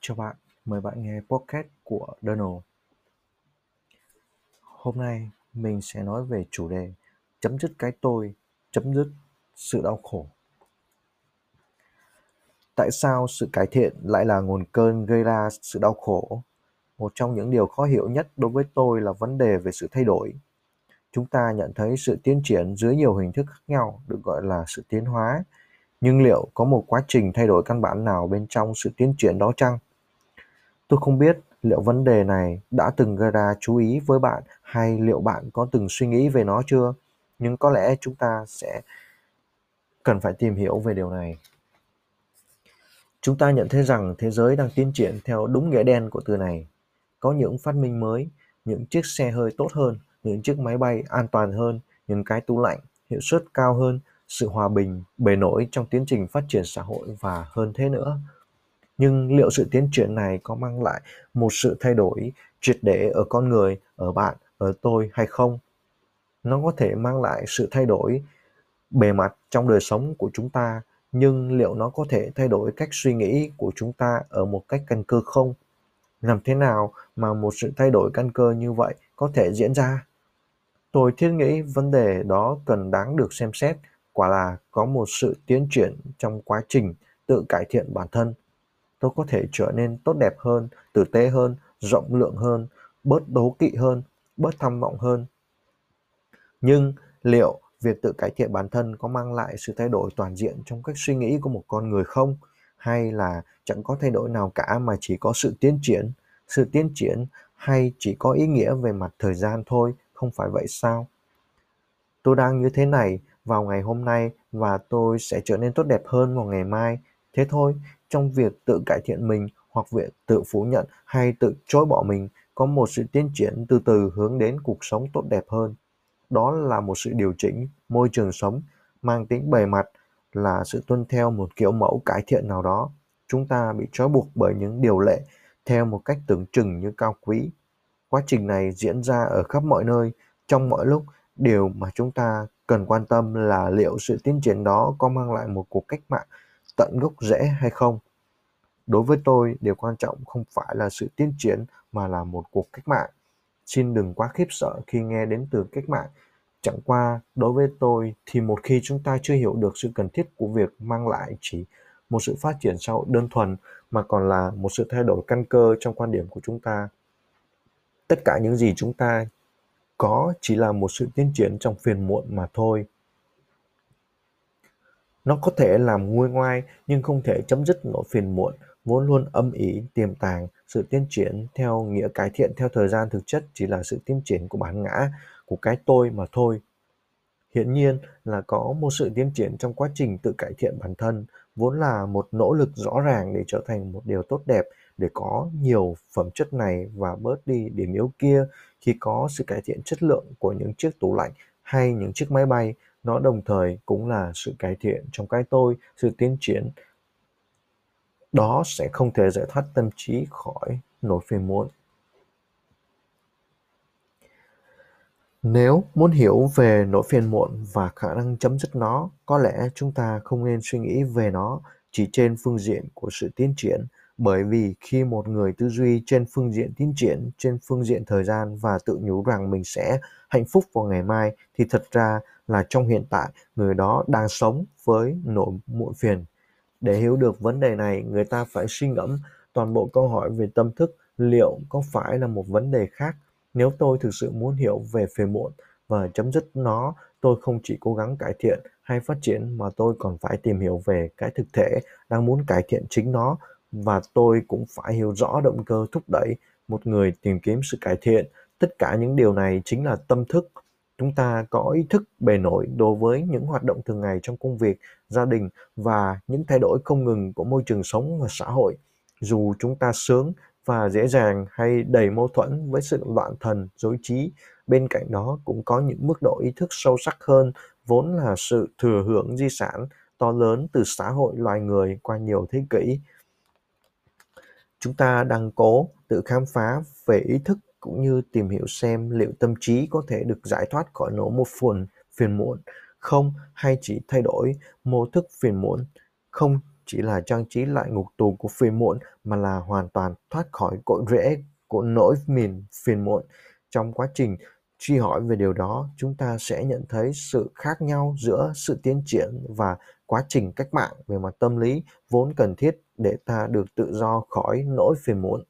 cho bạn, mời bạn nghe podcast của Donald. Hôm nay mình sẽ nói về chủ đề chấm dứt cái tôi, chấm dứt sự đau khổ. Tại sao sự cải thiện lại là nguồn cơn gây ra sự đau khổ? Một trong những điều khó hiểu nhất đối với tôi là vấn đề về sự thay đổi. Chúng ta nhận thấy sự tiến triển dưới nhiều hình thức khác nhau được gọi là sự tiến hóa. Nhưng liệu có một quá trình thay đổi căn bản nào bên trong sự tiến triển đó chăng? Tôi không biết liệu vấn đề này đã từng gây ra chú ý với bạn hay liệu bạn có từng suy nghĩ về nó chưa, nhưng có lẽ chúng ta sẽ cần phải tìm hiểu về điều này. Chúng ta nhận thấy rằng thế giới đang tiến triển theo đúng nghĩa đen của từ này. Có những phát minh mới, những chiếc xe hơi tốt hơn, những chiếc máy bay an toàn hơn, những cái tủ lạnh hiệu suất cao hơn, sự hòa bình, bề nổi trong tiến trình phát triển xã hội và hơn thế nữa. Nhưng liệu sự tiến triển này có mang lại một sự thay đổi triệt để ở con người, ở bạn, ở tôi hay không? Nó có thể mang lại sự thay đổi bề mặt trong đời sống của chúng ta, nhưng liệu nó có thể thay đổi cách suy nghĩ của chúng ta ở một cách căn cơ không? Làm thế nào mà một sự thay đổi căn cơ như vậy có thể diễn ra? Tôi thiết nghĩ vấn đề đó cần đáng được xem xét, quả là có một sự tiến triển trong quá trình tự cải thiện bản thân tôi có thể trở nên tốt đẹp hơn, tử tế hơn, rộng lượng hơn, bớt đố kỵ hơn, bớt tham vọng hơn. Nhưng liệu việc tự cải thiện bản thân có mang lại sự thay đổi toàn diện trong cách suy nghĩ của một con người không? Hay là chẳng có thay đổi nào cả mà chỉ có sự tiến triển? Sự tiến triển hay chỉ có ý nghĩa về mặt thời gian thôi, không phải vậy sao? Tôi đang như thế này vào ngày hôm nay và tôi sẽ trở nên tốt đẹp hơn vào ngày mai. Thế thôi, trong việc tự cải thiện mình hoặc việc tự phủ nhận hay tự chối bỏ mình có một sự tiến triển từ từ hướng đến cuộc sống tốt đẹp hơn. Đó là một sự điều chỉnh môi trường sống mang tính bề mặt là sự tuân theo một kiểu mẫu cải thiện nào đó. Chúng ta bị trói buộc bởi những điều lệ theo một cách tưởng chừng như cao quý. Quá trình này diễn ra ở khắp mọi nơi, trong mọi lúc, điều mà chúng ta cần quan tâm là liệu sự tiến triển đó có mang lại một cuộc cách mạng tận gốc rễ hay không. Đối với tôi, điều quan trọng không phải là sự tiến triển mà là một cuộc cách mạng. Xin đừng quá khiếp sợ khi nghe đến từ cách mạng. Chẳng qua, đối với tôi thì một khi chúng ta chưa hiểu được sự cần thiết của việc mang lại chỉ một sự phát triển xã hội đơn thuần mà còn là một sự thay đổi căn cơ trong quan điểm của chúng ta. Tất cả những gì chúng ta có chỉ là một sự tiến triển trong phiền muộn mà thôi. Nó có thể làm nguôi ngoai nhưng không thể chấm dứt nỗi phiền muộn, vốn luôn âm ỉ tiềm tàng. Sự tiến triển theo nghĩa cải thiện theo thời gian thực chất chỉ là sự tiến triển của bản ngã, của cái tôi mà thôi. Hiển nhiên là có một sự tiến triển trong quá trình tự cải thiện bản thân, vốn là một nỗ lực rõ ràng để trở thành một điều tốt đẹp, để có nhiều phẩm chất này và bớt đi điểm yếu kia. Khi có sự cải thiện chất lượng của những chiếc tủ lạnh hay những chiếc máy bay nó đồng thời cũng là sự cải thiện trong cái tôi, sự tiến triển. Đó sẽ không thể giải thoát tâm trí khỏi nỗi phiền muộn. Nếu muốn hiểu về nỗi phiền muộn và khả năng chấm dứt nó, có lẽ chúng ta không nên suy nghĩ về nó chỉ trên phương diện của sự tiến triển bởi vì khi một người tư duy trên phương diện tiến triển, trên phương diện thời gian và tự nhủ rằng mình sẽ hạnh phúc vào ngày mai thì thật ra là trong hiện tại, người đó đang sống với nỗi muộn phiền. Để hiểu được vấn đề này, người ta phải suy ngẫm toàn bộ câu hỏi về tâm thức liệu có phải là một vấn đề khác. Nếu tôi thực sự muốn hiểu về phiền muộn và chấm dứt nó, tôi không chỉ cố gắng cải thiện hay phát triển mà tôi còn phải tìm hiểu về cái thực thể đang muốn cải thiện chính nó và tôi cũng phải hiểu rõ động cơ thúc đẩy một người tìm kiếm sự cải thiện. Tất cả những điều này chính là tâm thức. Chúng ta có ý thức bề nổi đối với những hoạt động thường ngày trong công việc, gia đình và những thay đổi không ngừng của môi trường sống và xã hội. Dù chúng ta sướng và dễ dàng hay đầy mâu thuẫn với sự loạn thần, dối trí, bên cạnh đó cũng có những mức độ ý thức sâu sắc hơn, vốn là sự thừa hưởng di sản to lớn từ xã hội loài người qua nhiều thế kỷ chúng ta đang cố tự khám phá về ý thức cũng như tìm hiểu xem liệu tâm trí có thể được giải thoát khỏi nỗi một phần phiền muộn không hay chỉ thay đổi mô thức phiền muộn không chỉ là trang trí lại ngục tù của phiền muộn mà là hoàn toàn thoát khỏi cội rễ của nỗi miền phiền muộn. Trong quá trình truy hỏi về điều đó, chúng ta sẽ nhận thấy sự khác nhau giữa sự tiến triển và quá trình cách mạng về mặt tâm lý vốn cần thiết để ta được tự do khỏi nỗi phiền muộn.